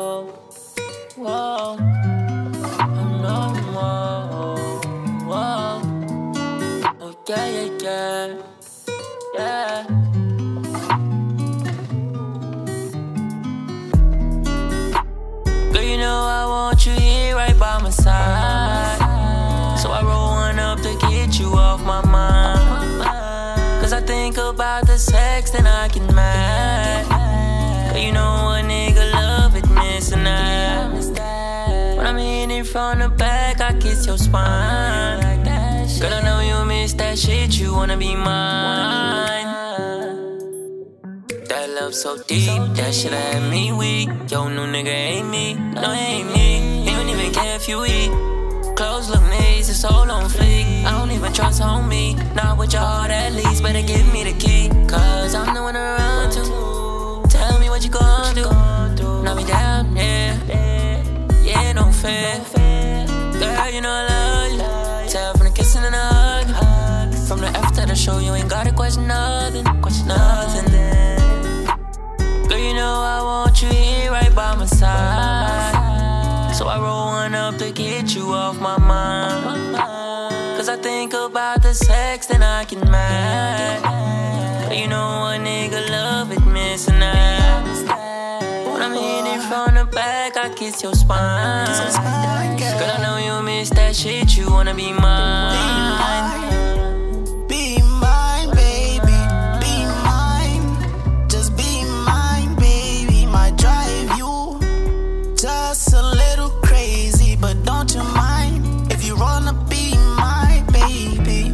whoa, no more, whoa. Oh, yeah, yeah, yeah, yeah. Girl, you know I want you here right by my side. So I roll one up to get you off my mind. Cause I think about the sex, then I can mad. Girl, you know from the back, I kiss your spine. Girl, I know you miss that shit, you wanna be mine. That love so deep, that shit had me weak. Yo, new nigga ain't me, no, ain't me. He don't even care if you eat. Clothes look nice, it's all on fleek. I don't even trust me, not with your heart at least. Better give me the key, cause I'm the one to run to. Tell me what you gon' do. Knock me down, yeah. Yeah, no fair. Girl, you know I love you. Tell from the kissing and the hug. From the after the show, you ain't gotta question nothing. Question nothing. Girl, you know I want you here right by my side. So I roll one up to get you off my mind. Cause I think about the sex, then I get mad. Girl, you know a nigga love it, missing out. When I'm hitting it from the back, I kiss your spine. Girl, I know that shit, you wanna be mine. Be mine, baby. Be mine. Just be mine, baby. Might drive you just a little crazy, but don't you mind if you wanna be my baby?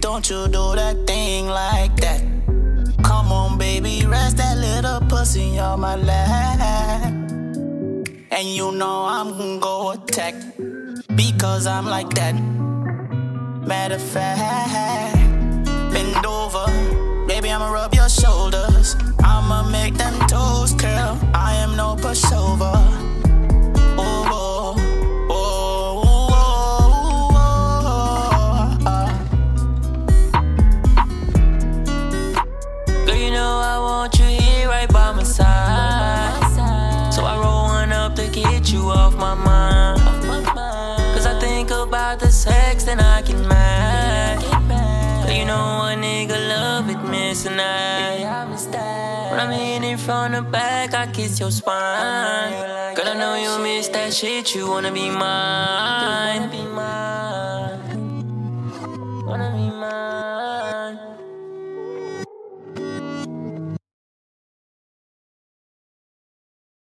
Don't you do that thing like that? Come on, baby, rest that little pussy on my lap. And you know I'm gonna go attack because I'm like that. Matter of fact, bend over, baby, I'ma rub your shoulders. Nigga love it, missing out. When I'm hitting it from the back, I kiss your spine. Girl, I know you miss that shit, you wanna be mine.